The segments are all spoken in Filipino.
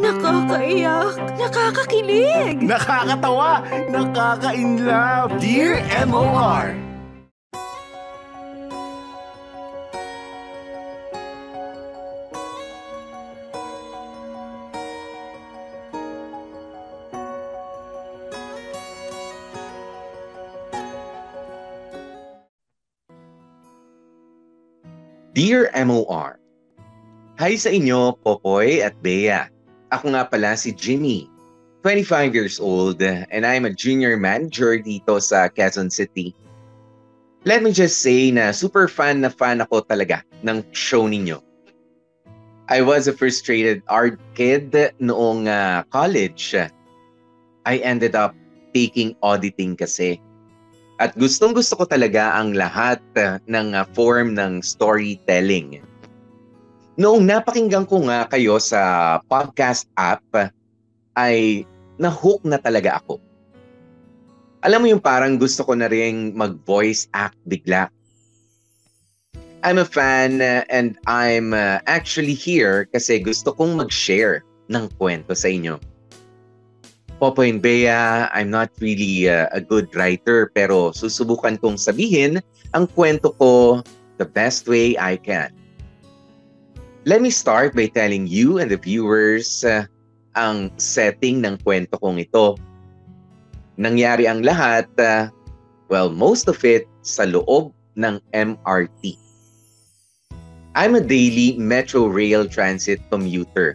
Nakakaiyak, nakakakilig. Nakakatawa, nakaka-inlove. Dear MOR. Dear MOR, Hi sa inyo, Popoy at Bea. Ako nga pala si Jimmy, 25 years old, and I'm a junior manager dito sa Quezon City. Let me just say na super fan na fan ako talaga ng show ninyo. I was a frustrated art kid noong uh, college. I ended up taking auditing kasi. At gustong gusto ko talaga ang lahat uh, ng uh, form ng storytelling. Noong napakinggan ko nga kayo sa podcast app, ay nahook na talaga ako. Alam mo yung parang gusto ko na rin mag-voice act bigla. I'm a fan uh, and I'm uh, actually here kasi gusto kong mag-share ng kwento sa inyo. Popo and Bea, I'm not really uh, a good writer pero susubukan kong sabihin ang kwento ko the best way I can. Let me start by telling you and the viewers uh, ang setting ng kwento kong ito. Nangyari ang lahat, uh, well, most of it sa loob ng MRT. I'm a daily Metro Rail Transit commuter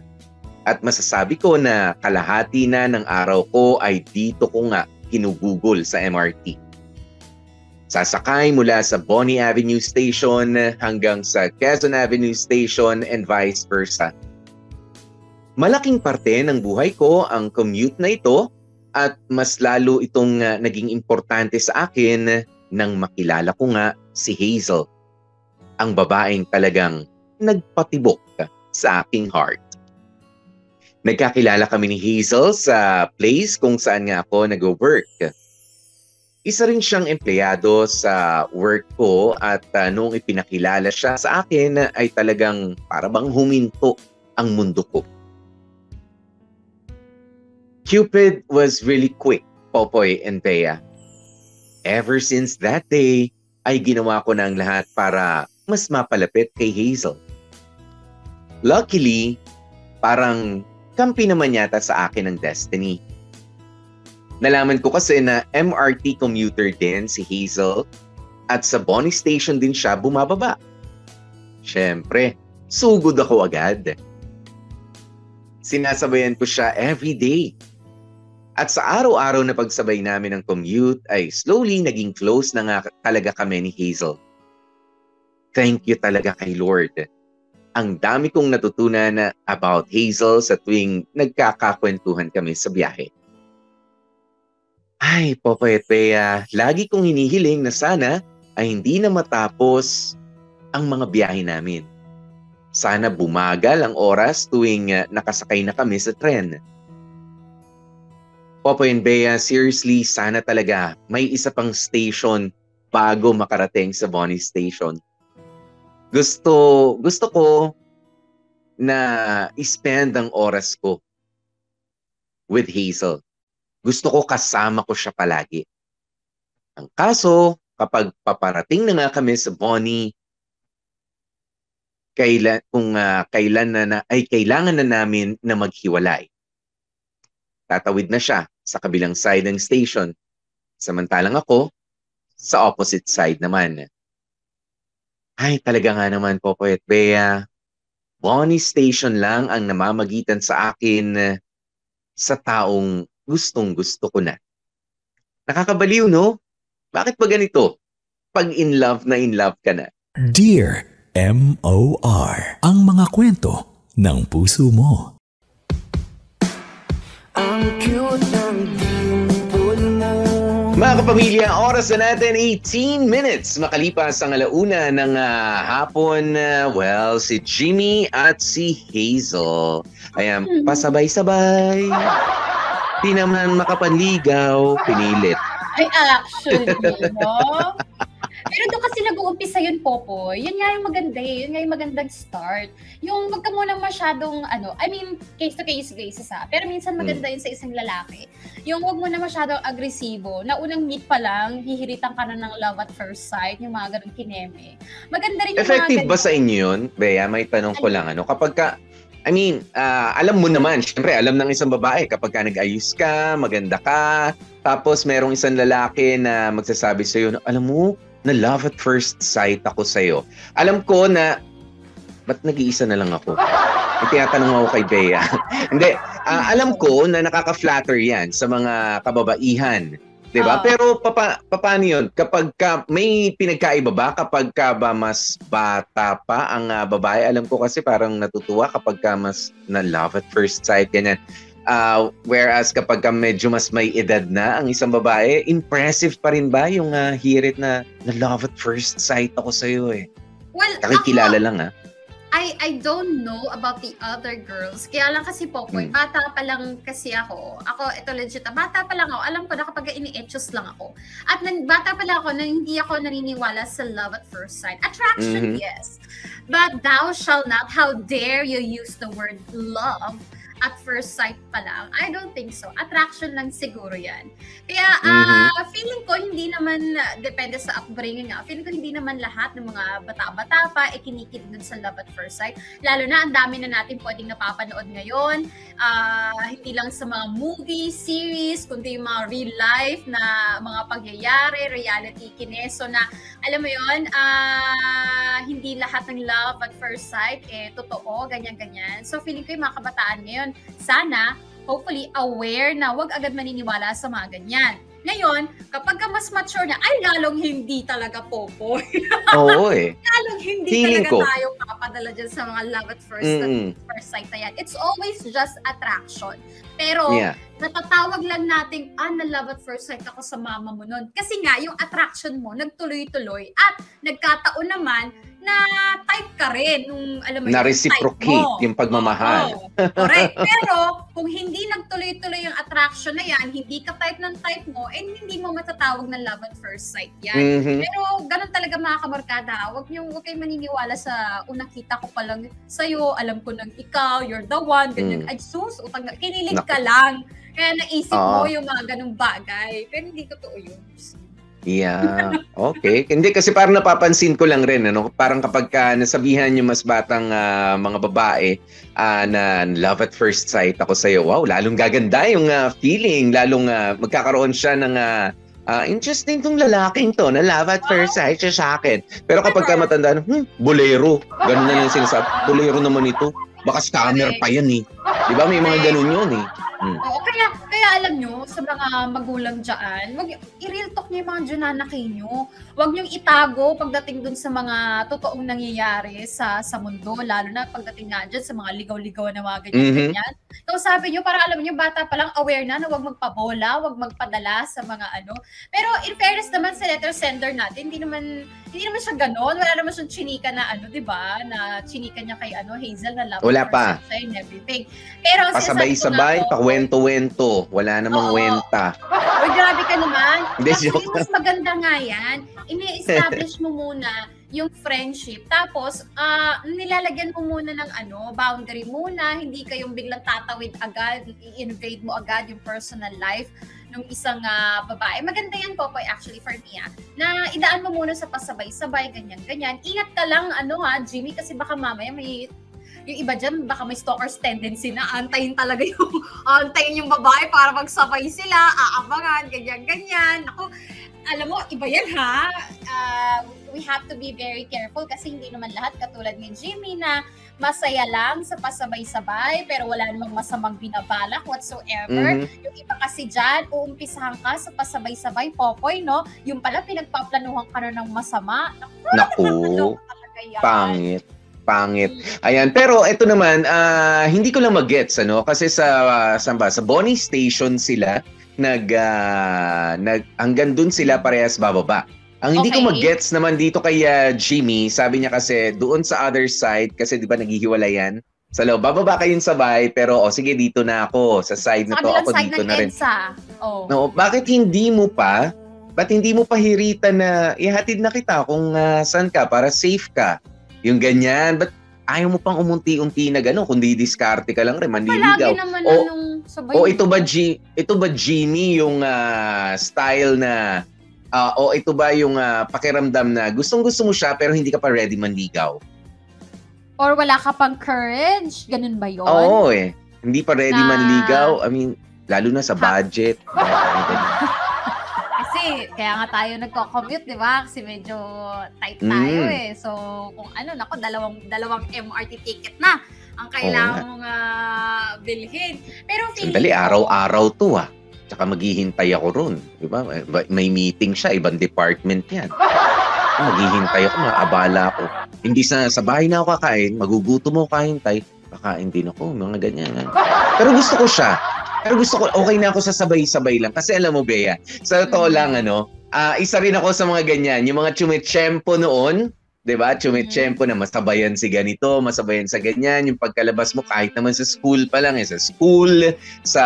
at masasabi ko na kalahati na ng araw ko ay dito ko nga ginugugol sa MRT. Sasakay mula sa Bonnie Avenue Station hanggang sa Quezon Avenue Station and vice versa. Malaking parte ng buhay ko ang commute na ito at mas lalo itong uh, naging importante sa akin nang makilala ko nga si Hazel. Ang babaeng talagang nagpatibok sa aking heart. Nagkakilala kami ni Hazel sa place kung saan nga ako nag-work. Isa rin siyang empleyado sa work ko at uh, noong ipinakilala siya sa akin ay talagang para huminto ang mundo ko. Cupid was really quick, Popoy and Bea. Ever since that day, ay ginawa ko ang lahat para mas mapalapit kay Hazel. Luckily, parang kampi naman yata sa akin ng destiny. Nalaman ko kasi na MRT commuter din si Hazel at sa Bonnie Station din siya bumababa. Siyempre, sugod ako agad. Sinasabayan ko siya every day. At sa araw-araw na pagsabay namin ng commute ay slowly naging close na nga talaga kami ni Hazel. Thank you talaga kay Lord ang dami kong natutunan about Hazel sa tuwing nagkakakwentuhan kami sa biyahe. Ay, Popoy at Bea, lagi kong hinihiling na sana ay hindi na matapos ang mga biyahe namin. Sana bumagal ang oras tuwing uh, nakasakay na kami sa tren. Popoy and Bea, seriously, sana talaga may isa pang station bago makarating sa Bonnie Station gusto gusto ko na spend ang oras ko with Hazel. Gusto ko kasama ko siya palagi. Ang kaso, kapag paparating na nga kami sa Bonnie, kailan, kung uh, kailan na, na, ay kailangan na namin na maghiwalay. Tatawid na siya sa kabilang side ng station. Samantalang ako, sa opposite side naman. Ay, talaga nga naman po, Poet Bea. Bonnie Station lang ang namamagitan sa akin sa taong gustong gusto ko na. Nakakabaliw, no? Bakit ba ganito? Pag in love na in love ka na. Dear M.O.R. Ang mga kwento ng puso mo. Ang cute ng mga kapamilya, oras na natin 18 minutes makalipas ang alauna ng uh, hapon. Uh, well, si Jimmy at si Hazel. Ayan, hmm. pasabay-sabay. Di naman makapanligaw, pinilit. Ay, actually, no? Pero doon kasi nag-uumpisa yun, Popoy. Yun nga yung maganda eh. Yun nga yung magandang start. Yung wag ka muna masyadong, ano, I mean, case-to-case basis ha. Pero minsan Hmm. maganda yun sa isang lalaki. Yung wag mo na masyadong agresibo. Na unang meet pa lang, hihiritan ka na ng love at first sight. Yung mga ganun kineme. Maganda rin yung Effective mga ba sa inyo yun? Bea, may tanong ko lang ano. Kapag ka, I mean, ah, alam mo naman, syempre, alam ng isang babae, kapag ka nag-ayos ka, maganda ka, tapos merong isang lalaki na magsasabi sa'yo, na, alam mo, na love at first sight ako sa'yo. Alam ko na, ba't nag-iisa na lang ako? Tinatanong ako kay Bea. Hindi, ah, alam ko na nakaka-flatter yan sa mga kababaihan. 'Di ba? Oo. Pero papa, paano 'yun? Kapag ka, may pinagkaiba ba kapag ka ba mas bata pa ang ah, babae? Alam ko kasi parang natutuwa kapag ka mas na love at first sight ganyan. Ah, whereas kapag ka medyo mas may edad na ang isang babae, impressive pa rin ba yung ah, hirit na na love at first sight ako sa iyo eh. Well, Nakikilala ako, lang ah. I, I don't know about the other girls. Kaya lang kasi Popoy, Hmm. bata pa lang kasi ako. Ako, ito legit, bata pa lang ako. Alam ko na kapag ini-etchos lang ako. At nan, bata pa lang ako na hindi ako naniniwala sa love at first sight. Attraction, Mhm. yes. But thou shall not, how dare you use the word love at first sight pa lang. I don't think so. Attraction lang siguro yan. Kaya ah, feeling ko hindi naman, ah, depende sa upbringing nga, feeling ko hindi naman lahat ng mga bata-bata pa eh kinikid dun sa love at first sight. Lalo na ang dami na natin pwedeng napapanood ngayon. Ah, hindi lang sa mga movie, series, kundi yung mga real life na mga pagyayari, reality kineso na alam mo yon ah hindi lahat ng love at first sight eh totoo, ganyan-ganyan. So feeling ko yung mga kabataan ngayon, sana hopefully aware na wag agad maniniwala sa mga ganyan. Ngayon, kapag ka mas mature na, ay lalong hindi talaga popo. Oo eh. lalong hindi Feeling talaga ko. tayo papadala dyan sa mga love at first, Mm-mm. first sight na yan. It's always just attraction. Pero, Yeah. natatawag lang natin, ah, na love at first sight ako sa mama mo nun. Kasi nga, yung attraction mo, nagtuloy-tuloy. At nagkataon naman na type ka rin. Nung, alam mo, type mo. yung pagmamahal. Oo, correct. Pero, kung hindi nagtuloy-tuloy yung attraction na yan, hindi ka type ng type mo, eh hindi mo matatawag na love at first sight yan. Mhm. Pero ganun talaga mga kamarkada. Huwag niyo huwag kayong maniniwala sa unang kita ko pa lang sa'yo, alam ko nang ikaw, you're the one, ganyan. Mm. Ay sus, utang na. Kinilig Naku. ka lang. Kaya naisip Oo. mo yung mga ganung bagay. Pero hindi totoo yun. Yeah. Okay. Hindi kasi parang napapansin ko lang rin ano, parang kapag ka nasabihan yung mas batang ah, mga babae ah, na love at first sight ako sa iyo. Wow, lalong gaganda yung ah, feeling, lalong ah, magkakaroon siya ng ah, ah, interesting tong lalaking to na love at first sight siya sa akin. Pero kapag ka matanda, na, hmm, bolero. Ganun na lang sinasabi. Bolero naman ito. Baka scammer pa yan eh. Di ba? May mga ganun yun eh. Oo, kaya, kaya alam nyo, sa mga magulang dyan, wag, i-real talk nyo yung mga dyananaki nyo. Huwag nyo itago pagdating dun sa mga totoong nangyayari sa sa mundo, lalo na pagdating nga dyan sa mga ligaw-ligaw na mga ganyan-ganyan. So sabi nyo, para alam nyo, bata pa lang aware na na huwag magpabola, huwag magpadala sa mga ano. Pero in fairness naman sa letter sender natin, hindi naman hindi naman siya ganon. Wala naman siyang chinika na ano, di ba? Na chinika niya kay ano, Hazel na love Wala pa. and everything. Pero Pasabay-sabay, nga po, pakwento-wento. Wala namang Oo. wenta. Uy, grabe ka naman. Hindi, Actually, joke mas maganda nga yan. Ini-establish mo muna yung friendship. Tapos, ah, nilalagyan mo muna ng ano, boundary muna. Hindi kayong biglang tatawid agad, i-invade mo agad yung personal life ng isang ah, babae. Maganda yan, Popoy, actually, for me, ah, na idaan mo muna sa pasabay-sabay, ganyan-ganyan. Ingat ka lang, ano ha, Jimmy, kasi baka mamaya may yung iba dyan, baka may stalker's tendency na antayin talaga yung, antayin yung babae para magsabay sila, aabangan, ganyan-ganyan. Ako, alam mo, iba yan ha. Ah, we have to be very careful kasi hindi naman lahat katulad ni Jimmy na masaya lang sa pasabay-sabay pero wala namang masamang binabalak whatsoever. Mhm. Yung iba kasi dyan, uumpisahan ka sa pasabay-sabay, popoy, no? Yung pala, pinagpaplanuhan ka na ng masama. Naku, Naku, pangit. Pangit. Ayan, pero ito naman, ah, hindi ko lang mag-gets, ano? Kasi sa, saan ba? Sa Bonnie Station sila, nag, ah, nag, hanggang dun sila parehas bababa. Ang hindi ko Okay. mag-gets naman dito kay ah, Jimmy, sabi niya kasi doon sa other side, kasi di ba naghihiwalay yan? Sa loob, bababa kayong sabay, pero o sige, dito na ako. Sa side Sa na to, ako side dito na rin. EDSA. Oh. No, bakit hindi mo pa ba't hindi mo pahiritan na ihatid na kita kung uh, saan ka para safe ka? Yung ganyan. Ba't ayaw mo pang umunti-unti na gano'n kung didiskarte ka lang rin, manliligaw. Palagi naman O- anong sabay. O ito ba G, ito ba Jimmy yung ah, style na ah, o ito ba yung ah, pakiramdam na gustong-gusto mo siya pero hindi ka pa ready manligaw? Or wala ka pang courage? Ganun ba yun? Oo eh. Hindi pa ready Na- manligaw. I mean, lalo na sa budget. Kaya nga tayo nagko-commute, di ba? Kasi medyo tight tayo Mm. eh. So, kung ano, nako, dalawang, dalawang MRT ticket na ang kailangan mong ah, bilhin. Pero feeling Sandali, ko- araw-araw to ah. Tsaka maghihintay ako ron. Di ba? May meeting siya, ibang department yan. Maghihintay ako, maabala ako. Hindi sa, sa bahay na ako kakain, magugutom mo kahintay, kakain din ako, mga ganyan. Pero gusto ko siya. Pero gusto ko, okay na ako sa sabay-sabay lang. Kasi alam mo, Bea, sa totoo lang, ano, ah, isa rin ako sa mga ganyan. Yung mga chumechempo noon, 'di ba? Chumechempo na masabayan si ganito, masabayan sa ganyan. Yung pagkalabas mo kahit naman sa school pa lang, eh, sa school, sa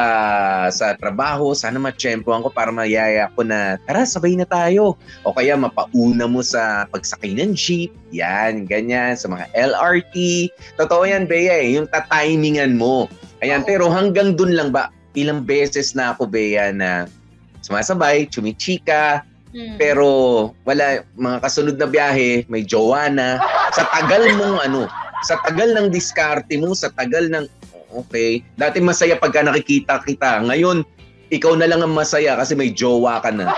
sa trabaho, sana machempoan ko para mayaya ko na, tara, sabay na tayo. O kaya mapauna mo sa pagsakay ng jeep, yan, ganyan, sa mga LRT. Totoo yan, Bea, eh, yung tatimingan mo. Ayan, pero hanggang dun lang ba, ilang beses na ako, Bea, na sumasabay, chumichika, Mm. pero wala, mga kasunod na biyahe, may jowa na. Sa tagal mong ano, sa tagal ng diskarte mo, sa tagal ng, okay, dati masaya pagka nakikita kita. Ngayon, ikaw na lang ang masaya kasi may jowa ka na.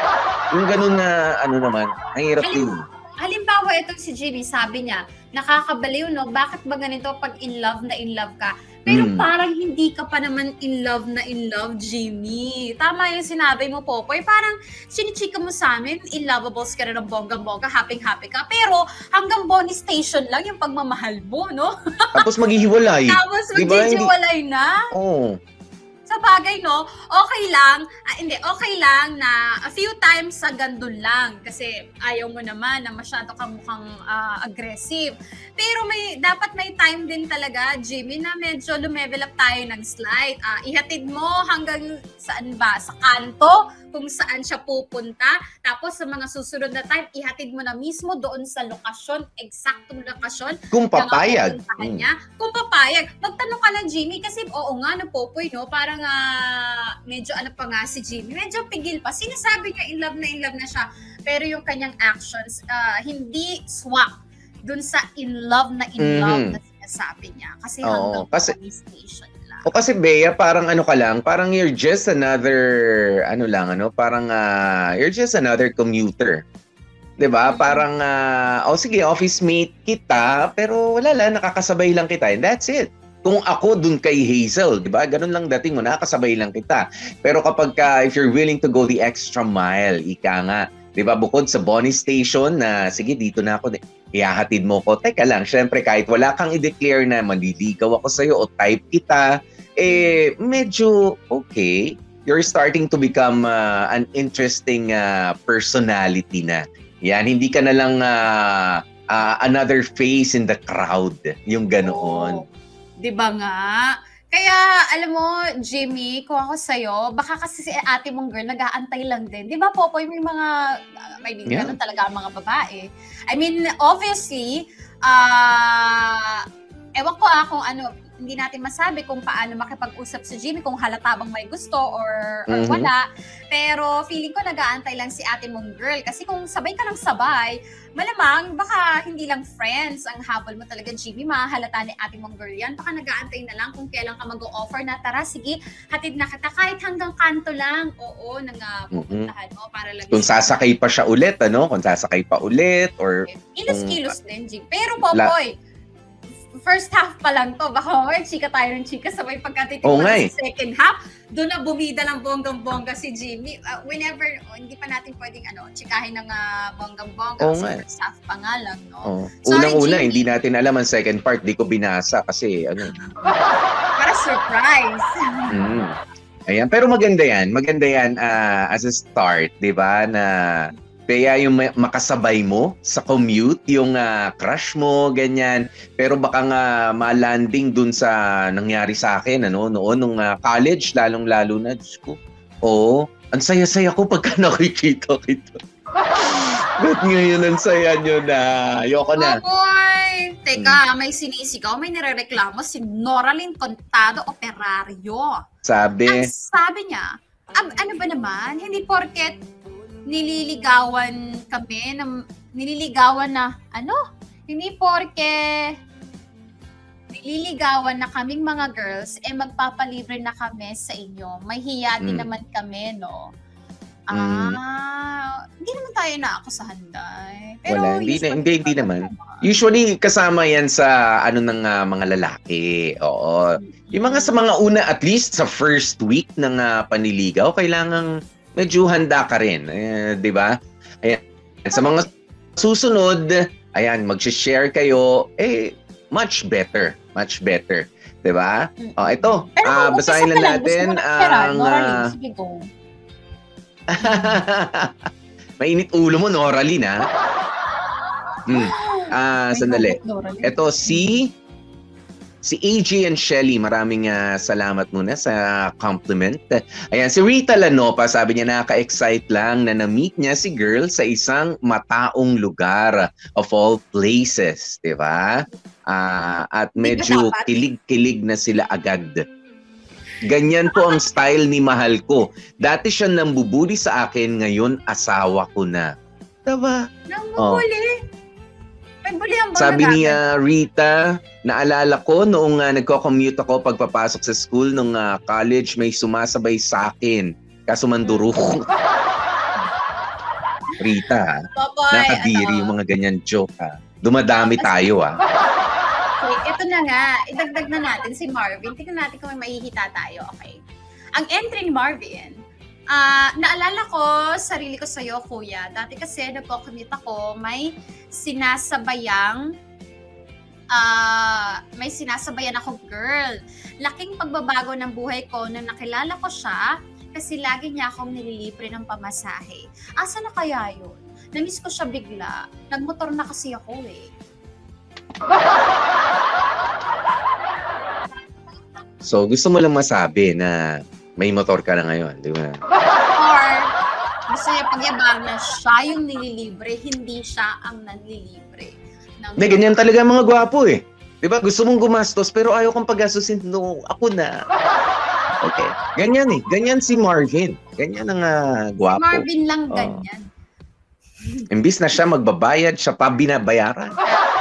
Yung ganun na, ano naman, ang hirap Halim- yun. Halimbawa, itong si Jimmy, sabi niya, nakakabaliw, no? Bakit ba ganito pag in love na in love ka? Pero Mm. parang hindi ka pa naman in love na in love, Jimmy. Tama yung sinabi mo, Popoy. Parang sinichika mo sa amin, in lovables ka na ng bonggang-bongga, happy-happy ka. Pero hanggang bonus station lang yung pagmamahal mo, no? Tapos maghihiwalay. Tapos Di ba, hindi- na. Oo. Sa bagay, no? Okay lang, ah, hindi, okay lang na a few times sa gandun lang. Kasi ayaw mo naman na masyado kang mukhang ah, aggressive. Pero may, dapat may time din talaga, Jimmy, na medyo lumevel up tayo ng slight. Ah, ihatid mo hanggang saan ba? Sa kanto, kung saan siya pupunta. Tapos sa mga susunod na time, ihatid mo na mismo doon sa lokasyon, eksaktong lokasyon Kung papayag. Mm. niya. Kung papayag, magtanong ka lang, Jimmy, kasi oo nga, no, Popoy, no, parang ah, medyo ano pa nga si Jimmy, medyo pigil pa. Sinasabi niya in love na in love na siya, pero yung kanyang actions, ah, hindi swak dun sa in love na in love Mhm. na sinasabi niya. Kasi Oo, hanggang kasi- station. O kasi Bea, parang ano ka lang, parang you're just another, ano lang, ano, parang ah, you're just another commuter. 'Di ba? Mhm. Parang, ah, oh sige, office mate kita, pero wala lang, nakakasabay lang kita, and that's it. Kung ako dun kay Hazel, 'di ba? Ganun lang dating mo, nakakasabay lang kita. Pero kapag ka, if you're willing to go the extra mile, ika nga, 'di ba? Bukod sa Bonnie Station na sige dito na ako, ihahatid mo ko. Teka lang, syempre kahit wala kang i-declare na manliligaw ako sa'yo o type kita, eh, medyo okay. You're starting to become uh, an interesting uh, personality na. Yan, hindi ka na lang uh, uh, another face in the crowd. Yung ganoon. Oo. Di ba nga? Kaya, alam mo, Jimmy, kung ako sa'yo, baka kasi si ate mong girl nag-aantay lang din. Di ba, Popoy, may mga, uh, may Yeah. ganun talaga ang mga babae. I mean, obviously, ah, ewan ko ah, kung ano, hindi natin masabi kung paano makipag-usap si Jimmy, kung halata bang may gusto or, or Mhm. wala. Pero feeling ko nag-aantay lang si ate mong girl. Kasi kung sabay ka ng sabay, malamang baka hindi lang friends ang habol mo talaga, Jimmy. Mahalata ni ate mong girl yan. Baka nag-aantay na lang kung kailan ka mag-offer na, tara, sige, hatid na kita. Kahit hanggang kanto lang. Oo, nang uh, pupuntahan mo para lang. Kung sasakay pa siya ulit, ano? Kung sasakay pa ulit, or Kilos-kilos din, Jim. Pero, Popoy, first half pa lang to. Baka mamaya, chika tayo ng chika sabay pagkatitig mo nga na eh. sa second half. Doon na bumida ng bonggang-bongga si Jimmy. Uh, whenever, oh, hindi pa natin pwedeng ano, chikahin ng uh, bonggang-bongga. Oo kasi nga eh. first half pa nga lang, no? oh. Sorry, unang-una, Jimmy. hindi natin alam ang second part. Di ko binasa kasi, ano, Para surprise. Mm. Ayan, pero maganda yan. Maganda yan ah, as a start, 'di ba? Na kaya yung ma- makasabay mo sa commute, yung ah, crush mo, ganyan. Pero baka nga ma-landing dun sa nangyari sa akin, ano, noon nung ah, college, lalong-lalo na, Diyos ko, Oo. Ang saya-saya ko pagka nakikita kita. Ba't ngayon ang saya nyo na? Ayoko na. Boy! Teka, Hmm. may sinisigaw, may nirereklamo si Noraline Contado Operario. Sabi, Ang sabi niya, ab, ano ba naman, hindi porket nililigawan kami, na, nililigawan na, ano? Hindi porke nililigawan na kaming mga girls, eh magpapalibre na kami sa inyo. May hiya din Mm. naman kami, no? Mm. Ah, hindi naman tayo naakusahan, Day. Pero Wala, hindi na- hindi- hindi ano naman. usually kasama yan sa ano ng ah, mga lalaki. Oo. Yung mga sa mga una, at least sa first week ng ah, panliligaw, kailangang medyo handa ka rin. Eh, di ba? Ayan. Sa mga susunod, ayan, mag-share kayo, eh, much better. Much better. Di ba? Oh, ito. Pero ah kung basahin lang natin ang... Ah, go. Mainit ulo mo, Noraline, ha? Hmm. Ah, May sandali. Ito si si AJ and Shelly, maraming ah, salamat muna sa compliment. Ayan, si Rita Lanopa, sabi niya nakaka-excite lang na na-meet niya si girl sa isang mataong lugar of all places, di ba? Ah, at medyo kilig-kilig na sila agad. Ganyan po ang style ni mahal ko. Dati siya nambubuli sa akin, ngayon asawa ko na. Diba? Nang Oh. Sabi ni ah, Rita, naalala ko noong uh, nagko-commute ako pagpapasok sa school nung ah, college, may sumasabay sa akin. Kaso manduruk. Rita, Popoy, nakadiri ano? yung mga ganyan joke. ah. Dumadami tayo ah. Okay, ito na nga. Idagdag na natin si Marvin. Tingnan natin kung may mahihita tayo. Okay. Ang entry ni Marvin, ah naalala ko, sarili ko sa'yo, kuya. Dati kasi nagko-commute ako, may sinasabayang ah may sinasabayan ako girl. Laking pagbabago ng buhay ko nung nakilala ko siya kasi lagi niya akong nililibre ng pamasahe. Asa na kaya yun? Namiss ko siya bigla. Nagmotor na kasi ako eh. So gusto mo lang masabi na may motor ka na ngayon, di ba? Or gusto niya pagyabang na siya yung nililibre, hindi siya ang nanlilibre. Ng- Hindi, ganyan talaga mga gwapo eh. Di ba? Gusto mong gumastos pero ayaw kong paggastusin. No, ako na. Okay. Ganyan eh. Ganyan si Marvin. Ganyan ang Si gwapo. Marvin lang Oo. ganyan. Imbis na siya magbabayad, siya pa binabayaran.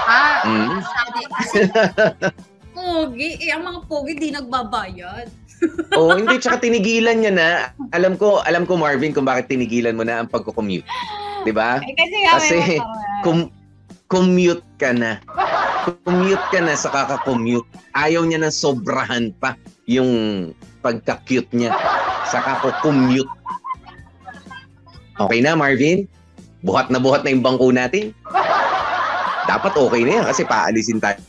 Ah, Mm. sabi, kasi pogi, eh, ang mga pogi di nagbabayad. Oo, hindi. Tsaka tinigilan niya na. Alam ko, alam ko Marvin kung bakit tinigilan mo na ang pagko-commute. Di ba? Eh, kasi Kasi. Com- commute ka na. Commute ka na sa kaka-commute. Ayaw niya na sobrahan pa yung pagka-cute niya. Sa kako-commute. Okay na, Marvin? Buhat na buhat na yung bangko natin. Dapat okay na yan kasi paalisin tayo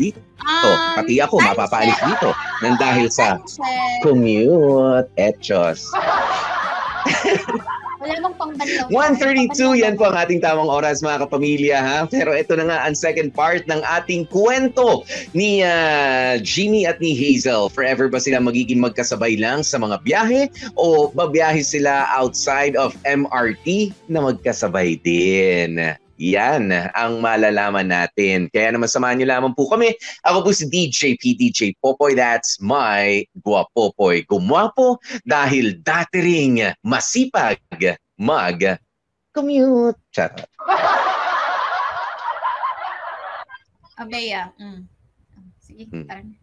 dito. Um, Pati ako, mapapaalis dito. Nang dahil sa commute. Etchos. Wala bang pangbanlaw? 132, yan po ang ating tamang oras mga kapamilya ha. Pero ito na nga ang second part ng ating kwento ni ah, Jimmy at ni Hazel. Forever ba sila magiging magkasabay lang sa mga biyahe o babiyahe sila outside of MRT na magkasabay din? Yan ang malalaman natin. Kaya naman samahan niyo lamang po kami. Ako po si DJ P. DJ Popoy. That's my Guapopoy. Gumwapo dahil dati ring masipag mag-commute. Charot. Abeya. Mm. Sige, Mm. tara na.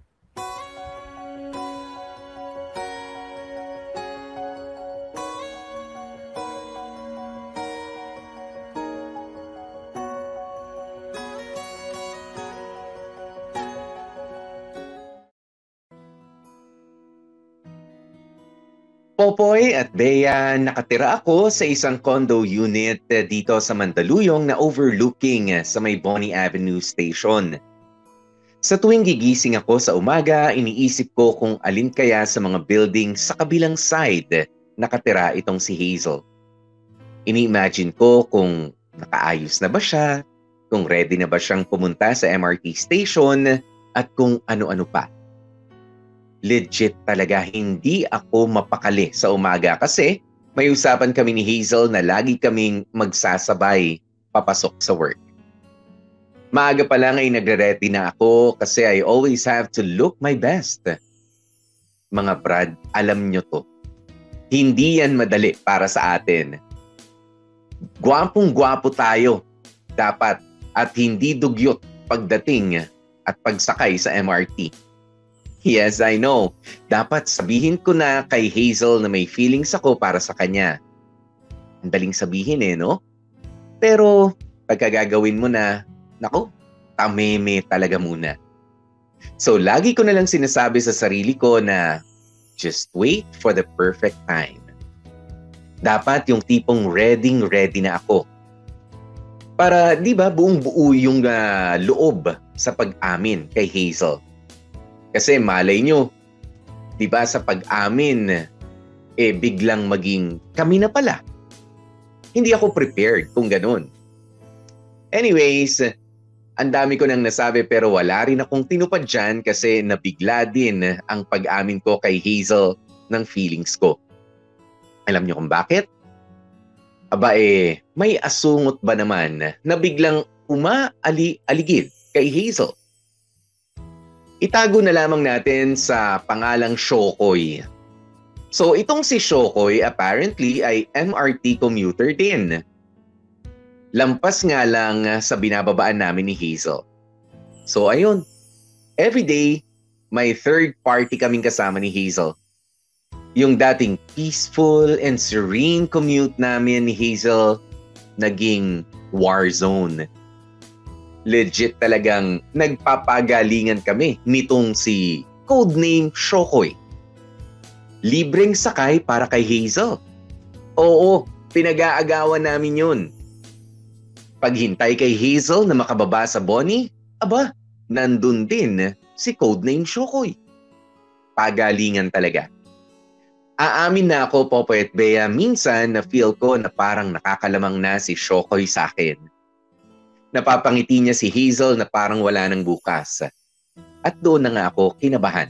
Popoy at Bea, nakatira ako sa isang condo unit eh, dito sa Mandaluyong na overlooking eh, sa may Bonnie Avenue Station. Sa tuwing gigising ako sa umaga, iniisip ko kung alin kaya sa mga building sa kabilang side nakatira itong si Hazel. Ini-imagine ko kung nakaayos na ba siya, kung ready na ba siyang pumunta sa MRT station, at kung ano-ano pa. Legit talaga hindi ako mapakali sa umaga kasi may usapan kami ni Hazel na lagi kaming magsasabay papasok sa work. Maaga pa lang ay nagre-ready na ako kasi I always have to look my best. Mga Brad, alam nyo to. Hindi yan madali para sa atin. Gwapong-gwapo tayo dapat at hindi dugyot pagdating at pagsakay sa MRT. Yes, I know. Dapat sabihin ko na kay Hazel na may feelings ako para sa kanya. Ang daling sabihin eh, no? Pero pagkagagawin mo na, nako, tameme talaga muna. So lagi ko na lang sinasabi sa sarili ko na just wait for the perfect time. Dapat yung tipong ready ready na ako. Para 'di ba buong buo yung uh, loob sa pag-amin kay Hazel. Kasi malay nyo, di ba sa pag-amin, eh biglang maging kami na pala. Hindi ako prepared kung ganun. Anyways, ang dami ko nang nasabi pero wala rin akong tinupad dyan kasi nabigla din ang pag-amin ko kay Hazel ng feelings ko. Alam niyo kung bakit? Aba eh, may asungot ba naman na biglang umaali-aligid kay Hazel? Itago na lamang natin sa pangalang Shokoy. So itong si Shokoy apparently ay MRT commuter din. Lampas nga lang sa binababaan namin ni Hazel. So ayun, everyday may third party kaming kasama ni Hazel. Yung dating peaceful and serene commute namin ni Hazel naging war zone legit talagang nagpapagalingan kami nitong si codename Shokoy. Libreng sakay para kay Hazel. Oo, pinag-aagawan namin yun. Paghintay kay Hazel na makababa sa Bonnie, aba, nandun din si codename Shokoy. Pagalingan talaga. Aamin na ako, Popo at Bea, minsan na feel ko na parang nakakalamang na si Shokoy sa akin Napapangiti niya si Hazel na parang wala nang bukas. At doon na nga ako kinabahan.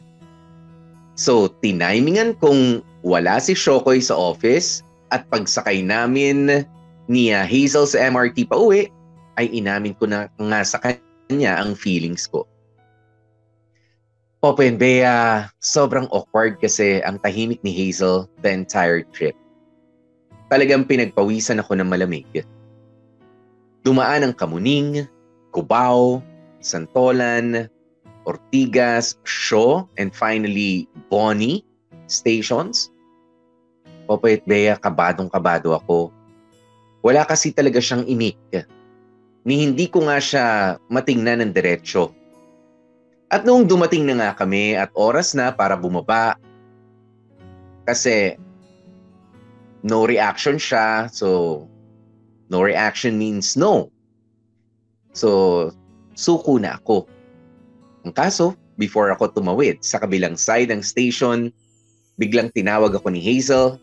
So, tinimingan kong wala si Shokoy sa office at pagsakay namin ni Hazel sa MRT pa uwi, ay inamin ko na nga sa kanya ang feelings ko. Open Bea, sobrang awkward kasi ang tahimik ni Hazel the entire trip. Talagang pinagpawisan ako ng malamig. Dumaan ang Kamuning, Cubao, Santolan, Ortigas, Shaw, and finally Bonnie stations. Popet Bea, kabadong-kabado ako. Wala kasi talaga siyang imik. Ni hindi ko nga siya matingnan ng diretsyo. At noong dumating na nga kami at oras na para bumaba, kasi no reaction siya, so No reaction means no. So, suko na ako. Ang kaso, before ako tumawid sa kabilang side ng station, biglang tinawag ako ni Hazel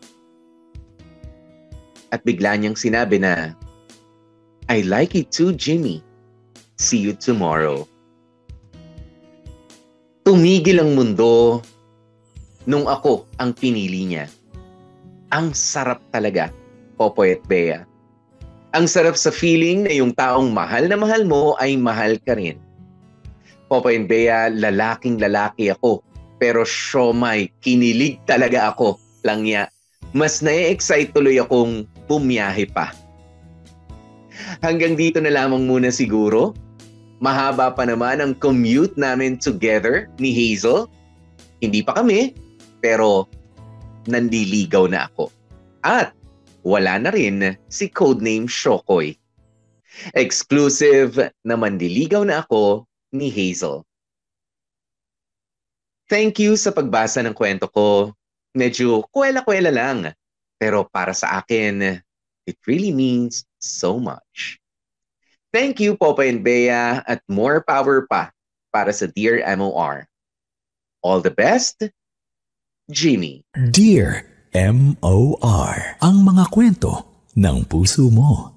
at bigla niyang sinabi na, I like it too, Jimmy. See you tomorrow. Tumigil ang mundo nung ako ang pinili niya. Ang sarap talaga, Popoy at Bea. Ang sarap sa feeling na yung taong mahal na mahal mo ay mahal ka rin. Popo and Bea, lalaking lalaki ako. Pero siomay, kinilig talaga ako. Lang ya, mas na-excite tuloy akong bumiyahe pa. Hanggang dito na lamang muna siguro. Mahaba pa naman ang commute namin together ni Hazel. Hindi pa kami, pero nandiligaw na ako. At wala na rin si codename Shokoy. Exclusive na mandiligaw na ako ni Hazel. Thank you sa pagbasa ng kwento ko. Medyo kwela-kwela lang. Pero para sa akin, it really means so much. Thank you, Popa and Bea, at more power pa para sa Dear MOR. All the best, Jimmy. Dear M.O.R. Ang mga kwento ng puso mo.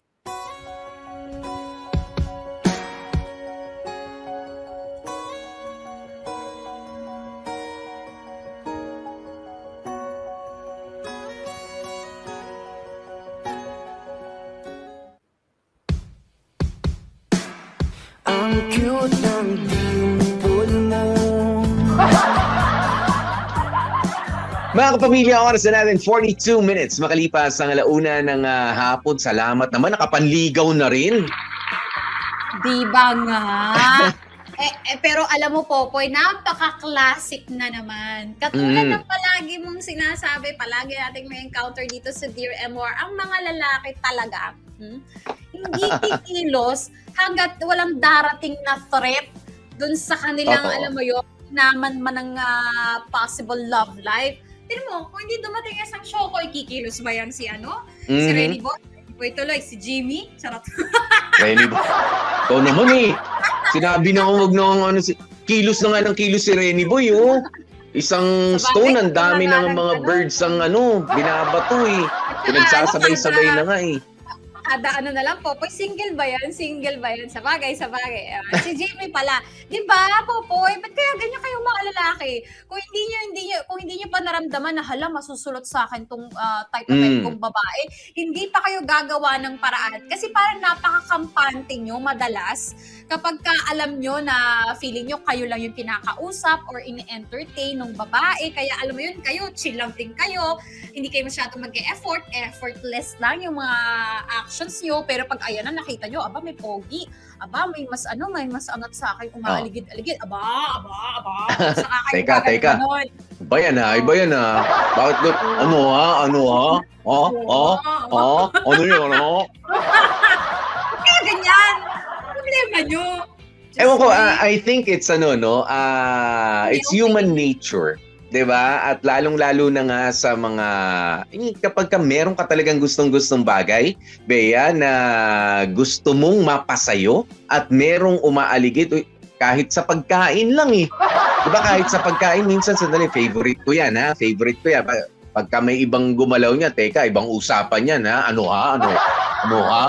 Mga kapamilya, oras na natin 42 minutes makalipas ang alauna ng ah, hapon. Salamat naman, nakapanligaw na rin. Di ba nga? eh, eh, pero alam mo, Popoy, napaka-classic na naman. Katulad Mm. ng palagi mong sinasabi, palagi nating may encounter dito sa Dear MOR, ang mga lalaki talaga, hmm, hindi kikilos hanggat walang darating na threat dun sa kanilang, Totoo. alam mo yun, naman man ng ah, possible love life. Tignan mo, kung hindi dumating isang show ko, ikikilos ba yan si ano? Si Mhm. Renny Boy? Boy tuloy, si Jimmy? Charot. Renny Boy. Ikaw naman eh. Sinabi na wag na ang ano si kilos na nga ng kilos si Renny Boy oh. Isang stone, ang dami ng mga birds ang ano, binabato eh. Pinagsasabay-sabay na nga eh. Kada ano na lang Popoy, single ba yan? Single ba yan? Sa bagay, sa bagay. Ah, si Jimmy pala. Di ba, Popoy? Ba't kaya ganyan kayong mga lalaki? Kung hindi niyo, hindi niyo, kung hindi niyo pa naramdaman na hala, masusulot sa akin tong ah, type type Mm. kong babae, hindi pa kayo gagawa ng paraan. Kasi parang napakakampante nyo madalas kapag ka alam nyo na feeling nyo kayo lang yung kinakausap or ini-entertain ng babae. Kaya alam mo yun, kayo, chill lang din kayo. Hindi kayo masyadong mag-effort. Effortless lang yung mga actions nyo. Pero pag ayan na, nakita nyo, aba, may pogi. Aba, may mas ano, may mas angat sa akin, umaaligid-aligid. Aba, aba, aba. Saka kayo Teka, teka. ganon. Iba yan ha, iba yan ha. Bakit ano ha, ano ha? Ha? Ha? Ha? Ano yun, ano? Problema nyo. Just Ewan ko, ah, I think it's ano, no? ah it's human nature. 'di ba? At lalong-lalo na nga sa mga eh, kapag ka meron ka talagang gustong-gustong bagay, Bea, na gusto mong mapasayo at merong umaaligid kahit sa pagkain lang eh. 'Di ba kahit sa pagkain minsan sandali favorite ko 'yan ha, favorite ko 'yan. Pag- Pagka may ibang gumalaw niya, teka, ibang usapan yan ha. Ano ha? Ano? Ano ha?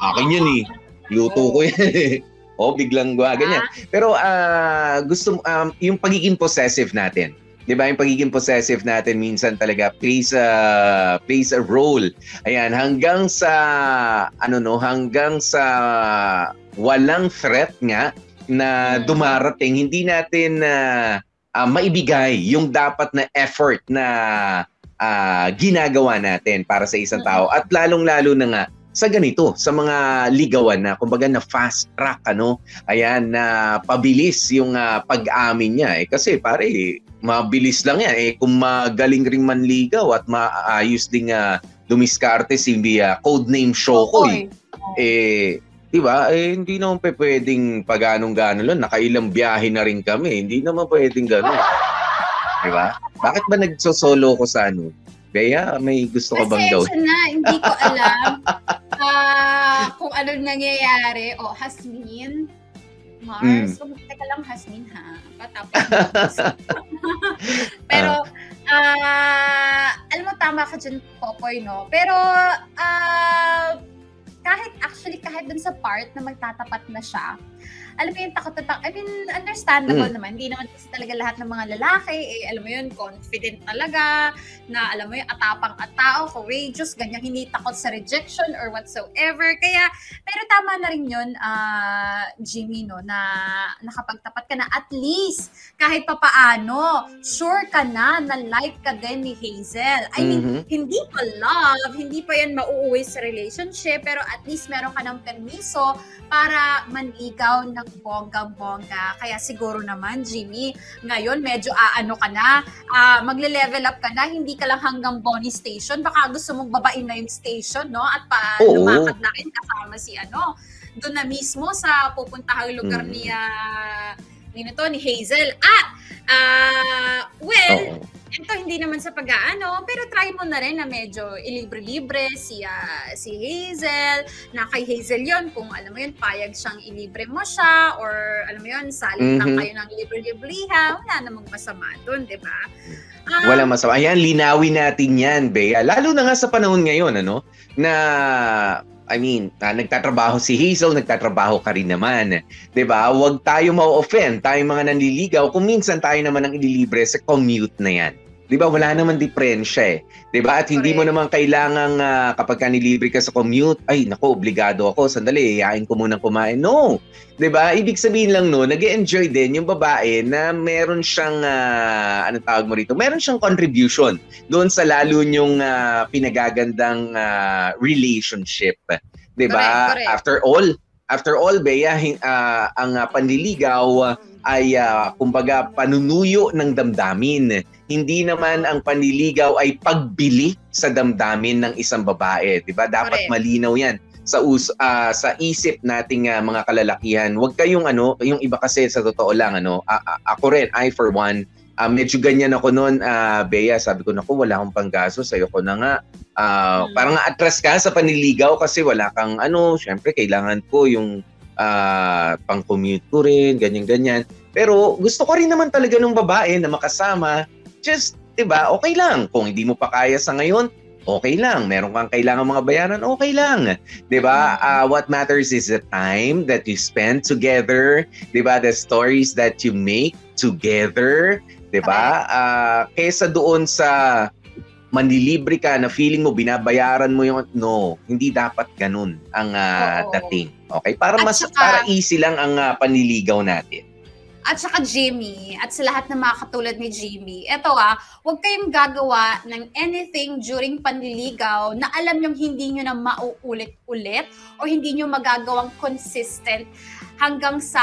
Akin yan eh. Luto ko yan eh. O, biglang gawa, ganyan. Pero ah gusto um, yung pagiging possessive natin. 'Di ba? Yung pagiging possessive natin minsan talaga plays a plays a role. Ayan, hanggang sa ano no, hanggang sa walang threat nga na Mm. dumarating, hindi natin na maibigay yung dapat na effort na ah, ginagawa natin para sa isang tao at lalong-lalo na nga sa ganito, sa mga ligawan na kumbaga na fast track ano, ayan na pabilis yung ah, pag-amin niya eh. Kasi pare mabilis lang yan eh. Kung magaling ring manligaw at maayos ding uh, dumiskarte si uh, code name Shokoy eh di ba? Eh hindi naman pe pwedeng paganong-gano lang nakailang biyahe na rin kami hindi naman pwedeng gano'n. Di ba? Bakit ba nagsosolo ko sa ano Bea, may gusto ka bang gawin? Na, hindi ko alam ah, kung ano nangyayari. O, Hasmin, Mars, mm. teka lang Hasmin ha. Patapos. Pero, ah, alam mo, tama ka dyan, Popoy, no? Pero, ah, kahit actually, kahit dun sa part na magtatapat na siya, alam mo yung takot na takot. I mean, understandable Mm. naman. Hindi naman kasi talaga lahat ng mga lalaki, eh, alam mo yun, confident talaga, na alam mo yung atapang at tao, courageous, ganyan, hindi takot sa rejection or whatsoever. Kaya, pero tama na rin yun, ah, Jimmy, no, na nakapagtapat ka na at least, kahit papaano, sure ka na na like ka din ni Hazel. I mean, Mhm. hindi pa love, hindi pa yan mauuwi sa relationship, pero at least meron ka ng permiso para manligaw ng bonggang-bongga. Kaya siguro naman, Jimmy, ngayon medyo aano ka na, ah, magle-level up ka na, hindi ka lang hanggang Bonnie Station, baka gusto mong babain na yung station, no? At pa Oo. lumakad na rin kasama si ano, doon na mismo sa pupuntahang lugar Mm. ni, ah, ni, nito, ni Hazel. At, ah, well, Oo. ito hindi naman sa pag-aano, pero try mo na rin na medyo ilibre-libre si, ah, si Hazel, na kay Hazel yon kung alam mo yun, payag siyang ilibre mo siya, or alam mo yun, salit lang Mhm. kayo ng libre-libriha, wala namang masama doon, di ba? Ah, Walang masama. Ayan, linawin natin yan, Bea. Lalo na nga sa panahon ngayon, ano, na, I mean, ah, nagtatrabaho si Hazel, nagtatrabaho ka rin naman. ba? Huwag tayo ma-offend, tayo mga nanliligaw, kung minsan tayo naman ang ililibre sa commute na yan. 'Di ba? Wala naman diferensya eh. 'Di ba? At hindi mo Correct. naman kailangang ah, kapag ka nilibre ka sa commute, ay nako, obligado ako. Sandali, iyain ko munang kumain. No. 'Di ba? Ibig sabihin lang no, nag-enjoy din yung babae na meron siyang ah, ano tawag mo rito? Meron siyang contribution doon sa lalo nyong ah, pinagagandang ah, relationship. 'Di ba? After all, after all, Bea, ah, ang ah, panliligaw ay ah, kumbaga panunuyo ng damdamin. Hindi naman ang panliligaw ay pagbili sa damdamin ng isang babae, 'di ba? Dapat Correct. malinaw 'yan sa us ah, sa isip nating ah, mga kalalakihan. Huwag kayong ano, yung iba kasi sa totoo lang ano, a- a- ako rin I for one ah, medyo ganyan ako noon, ah, Bea, sabi ko nako wala akong panggasos, ayoko na nga. Ah, Mm. Parang atras ka sa panliligaw kasi wala kang ano, syempre kailangan ko yung ah, pang-commute ko rin, ganyan-ganyan. Pero gusto ko rin naman talaga ng babae na makasama. Just, 'di ba? Okay lang. Kung hindi mo pa kaya sa ngayon, okay lang. Meron kang kailangan mga bayaran, okay lang. 'Di ba? Ah, what matters is the time that you spend together, 'di ba? The stories that you make together, 'di ba? Ah, kaysa doon sa manlilibre ka na feeling mo binabayaran mo yung no, hindi dapat ganun ang Oo. dating. Okay? Para mas saka- para easy lang ang ah, panliligaw natin. At saka Jimmy, at sa lahat ng mga katulad ni Jimmy, eto ah, huwag kayong gagawa ng anything during panliligaw na alam nyong hindi nyo na mauulit-ulit o hindi nyo magagawang consistent hanggang sa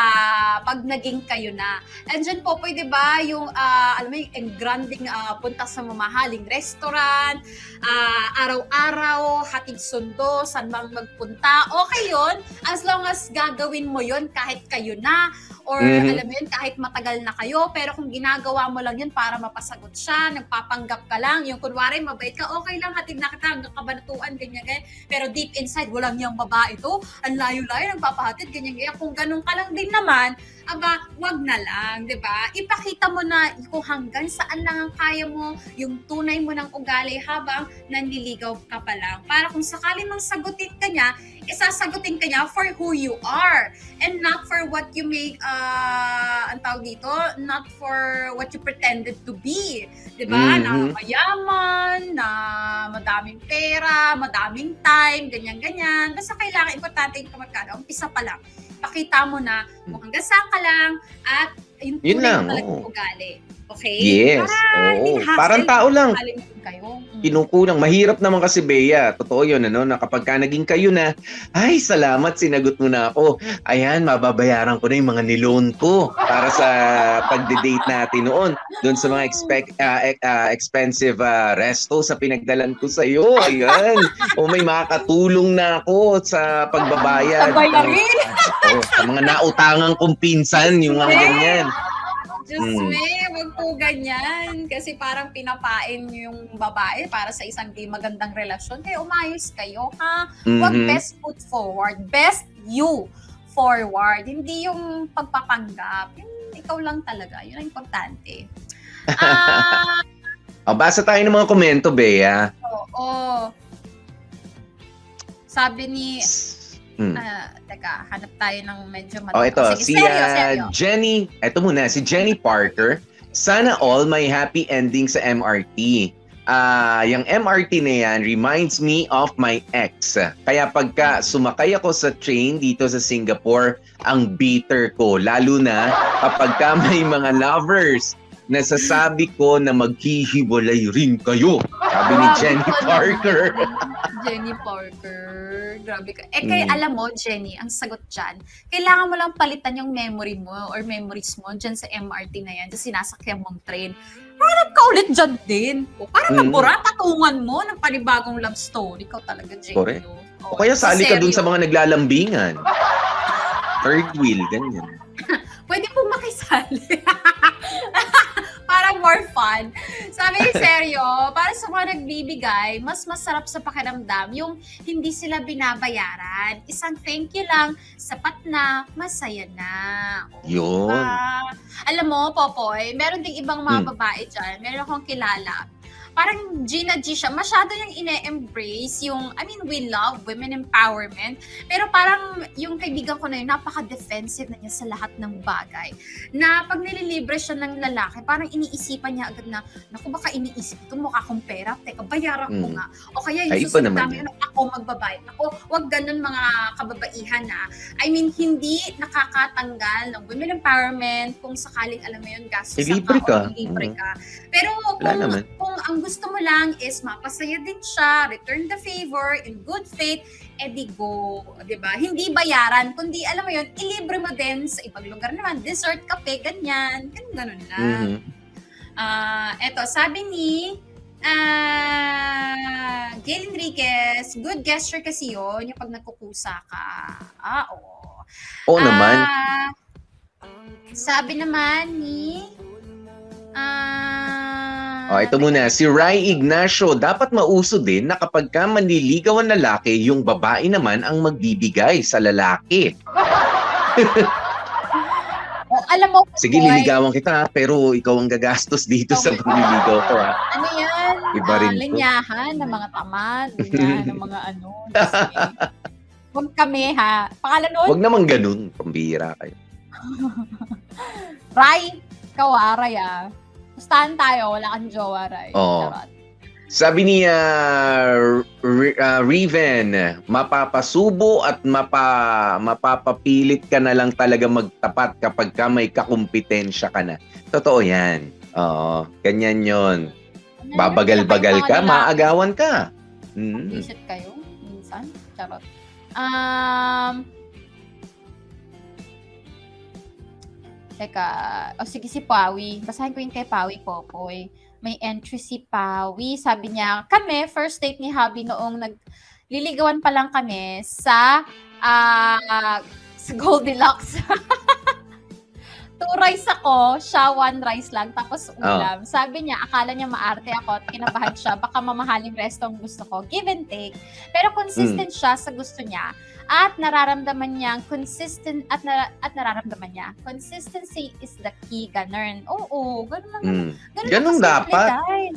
pag naging kayo na. And dyan po, pwede ba yung, ah, alam mo yung engranding ah, punta sa mamahaling restaurant, ah, araw-araw, hatid sundo, saan mang magpunta, okay yun. As long as gagawin mo yun kahit kayo na, or Mhm. alam mo yun, kahit matagal na kayo, pero kung ginagawa mo lang yun para mapasagot siya, nagpapanggap ka lang, yung kunwari mabait ka, okay lang, hatid na kita hanggang kabanatuan, ganyan, ganyan. Pero deep inside, walang yung babae to, ang layo-layo, nagpapahatid, ganyan, ganyan. Kung ganun ka lang din naman, aba, wag na lang, di ba? Ipakita mo na kung hanggang saan lang ang kaya mo, yung tunay mo ng ugali habang nanliligaw ka pa lang. Para kung sakali mang sagutin ka niya, isasagutin ka niya for who you are and not for what you make, uh, ang tawag dito, not for what you pretended to be. Di ba? Na Mhm. mayaman, na madaming pera, madaming time, ganyan-ganyan. Basta kailangan, importante yung magkano. Umpisa pa lang. Pakita mo na kung hanggang saan ka lang at yung Yun tunay lang, mo talagang oo. ugali. Okay? Yes. Para Oo. Parang tao lang. kayo. Mm. Kinukulang. Mahirap naman kasi, Bea. Totoo yun, ano, na kapag ka naging kayo na, ay, salamat, sinagot mo na ako. Ayan, mababayaran ko na yung mga niloan ko para sa pagde-date natin noon. Doon sa mga expect, ah, ex- ah, expensive ah, resto sa pinagdalan ko sa iyo. Ayan. o may makakatulong na ako sa pagbabayad. Sa bayarin. Oo, sa mga nautangang kong pinsan, yung mga ganyan. Diyos Mm. me, wag po ganyan. Kasi parang pinapain yung babae para sa isang di magandang relasyon. Kaya umayos kayo, ha? Wag Mhm. best foot forward. Best you forward. Hindi yung pagpapanggap. Yung ikaw lang talaga. Yun ang importante. Ah, O, basa tayo ng mga komento, Bea. oo. Sabi ni, Hmm. ah, teka, hanap tayo ng medyo Oh, ito, si Sige, seryo, ah, seryo. Jenny, ito muna, si Jenny Parker. Sana all may happy ending sa MRT. Ah, yung MRT na yan reminds me of my ex. Kaya pagka sumakay ako sa train dito sa Singapore, ang bitter ko. Lalo na kapag ka may mga lovers. Nasasabi ko na maghihiwalay rin kayo. Sabi ni Jenny Parker. Jenny Parker. Grabe ka. Eh, kaya Mm. alam mo, Jenny, ang sagot dyan, kailangan mo lang palitan yung memory mo or memories mo dyan sa MRT na yan, dyan sinasakyan mong train. Hanap ka ulit dyan din. O, para Mm. mabura, patungan mo ng panibagong love story. Ikaw talaga, Jenny. Correct. oh. O kaya sali ka dun sa mga naglalambingan. Third wheel, ganyan. Pwede po makisali. para more fun. Sabi ni Seryo, para sa mga nagbibigay, mas masarap sa pakiramdam yung hindi sila binabayaran. Isang thank you lang, sapat na, masaya na. O, Yun. diba? Alam mo, Popoy, meron ding ibang mga Hmm. babae dyan. Meron akong kilala. Parang G na G siya. Masyado yung ine-embrace yung, I mean, we love women empowerment. Pero parang yung kaibigan ko na yun, napaka-defensive na niya sa lahat ng bagay. Na pag nililibre siya ng lalaki, parang iniisipan niya agad na, naku, baka iniisip ko, mukha akong pera. Teka, bayaran ko Mm. nga. O kaya Ay, yung susunod namin, ano, ako magbabayad. Ako, wag ganun mga kababaihan na. I mean, hindi nakakatanggal ng women empowerment kung sakaling, alam mo yun, gastos Eh, libre ka. o libre Mhm. ka. Pero Wala kung, naman. kung ang gusto mo lang is mapasaya din siya, return the favor in good faith, edi go, 'di ba? Hindi bayaran, kundi alam mo 'yun, ilibre mo din sa ibang lugar naman, dessert, kape, ganyan, ganun ganun lang. Mhm. Ah, eto, sabi ni ah Gail Enriquez, good gesture kasi 'yon, yung pag nagkukusa ka. Ah, oo. Oo naman. Ah, sabi naman ni ah Oh, ito muna, si Rai Ignacio, dapat mauso din na kapag ka manliligaw ang lalaki, yung babae naman ang magbibigay sa lalaki. Oh, alam mo, Sige, boy, liligawan kita, ha, pero ikaw ang gagastos dito sa pagliligaw ko. Ha? Ano yan? Iba rin to. linyahan ng mga linyahan ng mga ano. Huwag kami ha. Pangalan nun, Huwag naman ganun, pambira kayo. Ray. Kawaray ah. Pustahan tayo, wala kang jowa, Ray. Oo. Charot. Sabi ni uh, Re- uh, Riven, mapapasubo at mapa, mapapapilit ka na lang talaga magtapat kapag ka may kakumpetensya ka na. Totoo yan. Oo, ganyan yon. Babagal-bagal ka, maagawan ka. Mm. Visit kayo, minsan. Charot. Um, Teka, o sige si Pawi. Basahin ko yung kay Pawi Popoy. May entry si Pawi. Sabi niya, kami, first date ni Habi noong nagliligawan pa lang kami sa ah sa Goldilocks. Two rice ako, siya one rice lang, tapos ulam. Sabi niya, akala niya maarte ako at kinabahan siya, baka mamahaling resto ang gusto ko. Give and take. Pero consistent siya sa gusto niya at nararamdaman niya consistent at na, at nararamdaman niya consistency is the key ganun oo ganun lang Mm. ganun, Ganun dapat.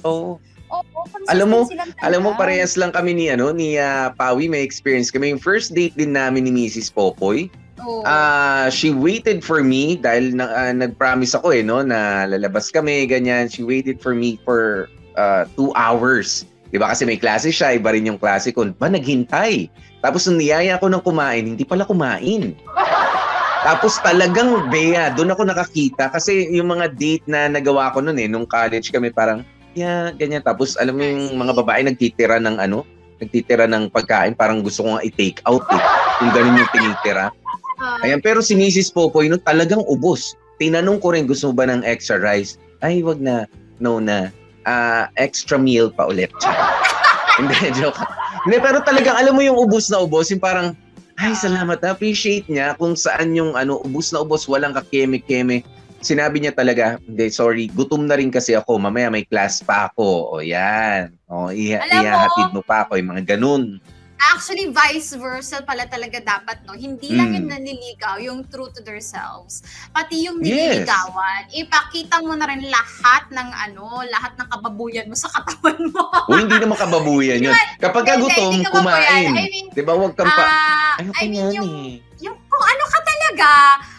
Oo. oo consistency Alam mo-. Alam mo, parehas lang kami ni, ano, ni ah, Pawi, may experience kami. Yung first date din namin ni Mrs. Popoy, Oo. Ah, she waited for me dahil na, ah, nag-promise ako eh no na lalabas kami ganyan. She waited for me for uh, two hours. 'Di ba kasi may klase siya, iba rin yung klase ko. Ba naghintay. Tapos nung niyaya ko ng kumain, hindi pala kumain. Tapos talagang Bea, doon ako nakakita kasi yung mga date na nagawa ko noon eh nung college kami parang yeah, ganyan. Tapos alam mo yung mga babae nagtitira ng ano, nagtitira ng pagkain, parang gusto ko nga i-take out eh. Yung ganun yung tinitira. Ah, Ayan, pero si Mrs. Popoy, no, talagang ubos. Tinanong ko rin, gusto mo ba ng extra rice? Ay, wag na. No na. Ah, extra meal pa ulit. Hindi, joke. Hindi, pero talagang alam mo yung ubos na ubos, yung parang, ay, salamat, appreciate niya kung saan yung ano, ubos na ubos, walang kakeme-keme. Sinabi niya talaga, hindi, sorry, gutom na rin kasi ako, mamaya may class pa ako. O yan. O, iha- Alam mo- ihahatid mo pa ako, yung mga ganun. Actually, vice versa pala talaga dapat, no? Hindi lang Mm. yung naniligaw, yung true to themselves. Pati yung Yes. nililigawan, ipakita mo na rin lahat ng ano, lahat ng kababuyan mo sa katawan mo. O hindi naman kababuyan yun. Kapag ka gutom, hindi kumain. I mean, Di ba? Huwag kang pa... ah, Ayoko I mean, yung, eh. yung kung ano ka talaga,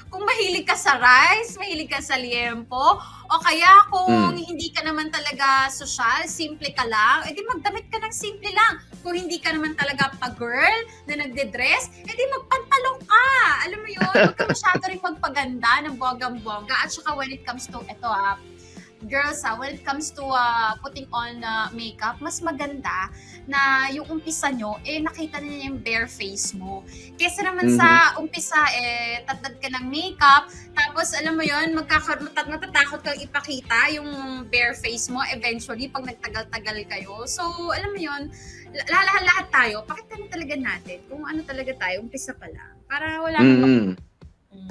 kung mahilig ka sa rice, mahilig ka sa liempo, o kaya kung Mm. hindi ka naman talaga social, simple ka lang, edi magdamit ka ng simple lang. Kung hindi ka naman talaga pa-girl na nagde-dress, edi magpantalong ka. Alam mo yun, huwag ka masyado rin magpaganda ng bonggang-bongga. At saka when it comes to, eto ah, girls ah, when it comes to ah, putting on ah, makeup, mas maganda na yung umpisa nyo, eh nakita niya yung bare face mo. Kesa naman sa umpisa, eh tatad ka ng makeup, tapos alam mo yon magkaka- matat- matatakot kang ipakita yung bare face mo eventually pag nagtagal-tagal kayo. So, alam mo yon lahat tayo, pakita na talaga natin kung ano talaga tayo, umpisa pa lang. Para wala kang Mm.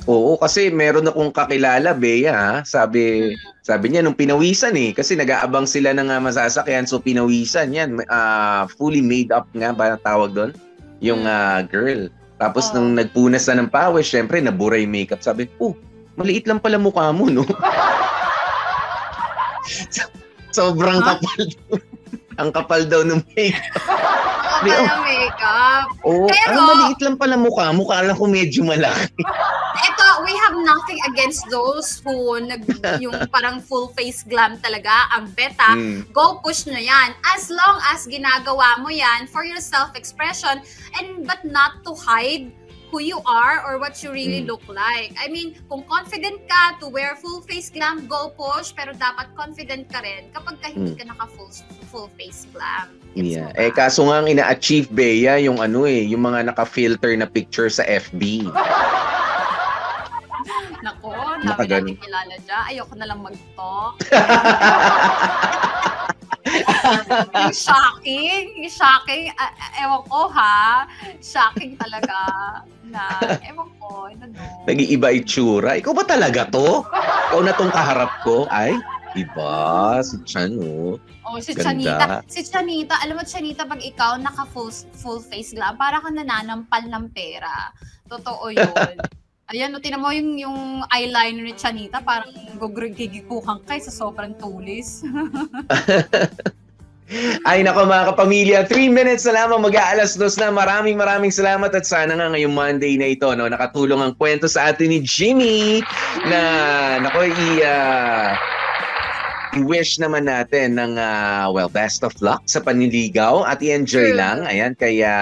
Oo, kasi meron akong kakilala, Bea, ha? Sabi, sabi niya, nung pinawisan eh, kasi nag-aabang sila ng uh, masasakyan, so pinawisan yan. ah, fully made up nga ba tawag doon? Yung ah, girl. Tapos Oo. nung nagpunas na ng pawis, syempre, nabura yung makeup. Sabi, oh, maliit lang pala mukha mo, no? Sobrang Ha? kapal. Ang kapal daw ng makeup. Di, Kapal oh. na makeup. Oo, Pero- ang maliit lang pala mukha. Mukha lang ko medyo malaki. Ito, we have nothing against those who nag, yung parang full face glam talaga. Ang beta, Mm. go push nyo yan. As long as ginagawa mo yan for your self-expression and but not to hide who you are or what you really Mm. look like. I mean, kung confident ka to wear full face glam, go push, pero dapat confident ka rin kapag ka hindi Mm. ka naka full, full face glam. Gets Yeah. Eh kaso nga ang ina-achieve Bea yung ano eh, yung mga naka-filter na picture sa FB. Nako, dami natin kilala dyan. Ayoko na lang mag-talk. yung shocking, yung shocking, ah, ewan ko ha, shocking talaga na, ewan ko, ano no. Nag-iiba itsura. Ikaw ba talaga to? Ikaw na tong kaharap ko? Ay, iba. Si Chan, oh. Oh, si Ganda. Chanita, si Chanita, alam mo Chanita, pag ikaw naka full, full face glam, para kang nananampal ng pera. Totoo yun. Ayan, no, tinan mo yung, yung eyeliner ni Chanita, parang gugigikuhan kay sa sobrang tulis. Ay, nako mga kapamilya, 3 minutes na lamang mag-aalas dos na. Maraming maraming salamat at sana nga ngayong Monday na ito, no, nakatulong ang kwento sa atin ni Jimmy na, nako, i, ah, i-wish naman natin ng, ah, well, best of luck sa panliligaw at i-enjoy lang, ayan, kaya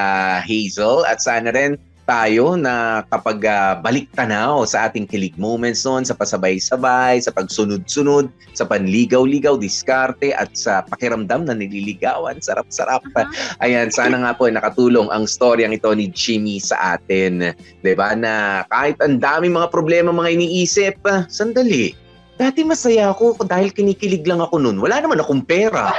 Hazel. At sana rin tayo na kapag ah, balik tanaw sa ating kilig moments noon, sa pasabay-sabay, sa pagsunod-sunod, sa panligaw-ligaw, diskarte at sa pakiramdam na nililigawan. Sarap-sarap. Ayan, sana nga po ay nakatulong ang storyang ito ni Jimmy sa atin. 'Di ba Na kahit ang daming mga problema mga iniisip, ah, sandali. Dati masaya ako dahil kinikilig lang ako noon. Wala naman akong pera.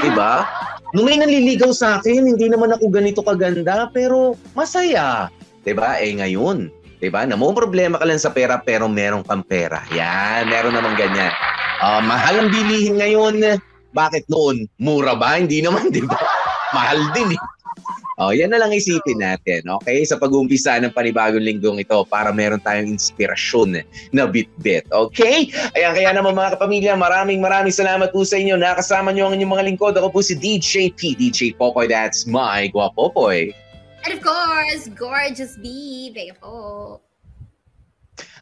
'Di ba? Nung may nanliligaw sa akin, hindi naman ako ganito kaganda, pero masaya. ba Eh ngayon, ba? Na mo problema ka lang sa pera pero meron kang pera. Yan, meron naman ganyan. Ah, mahal ang bilihin ngayon. Bakit noon? Mura ba? Hindi naman, 'di ba? Mahal din eh. Oh, yan na lang isipin natin, okay? Sa pag-uumpisa ng panibagong linggong ito para meron tayong inspirasyon na bit-bit, okay? Ayan, kaya naman mga kapamilya, maraming maraming salamat po sa inyo. Nakasama nyo ang inyong mga lingkod. Ako po si DJ P, DJ Popoy. That's my Guapopoy. And of course, gorgeous Bea po.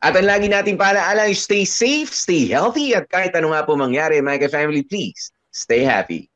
At ang lagi nating paalaala, stay safe, stay healthy, at kahit ano nga po mangyari, mga ka-family, please, stay happy.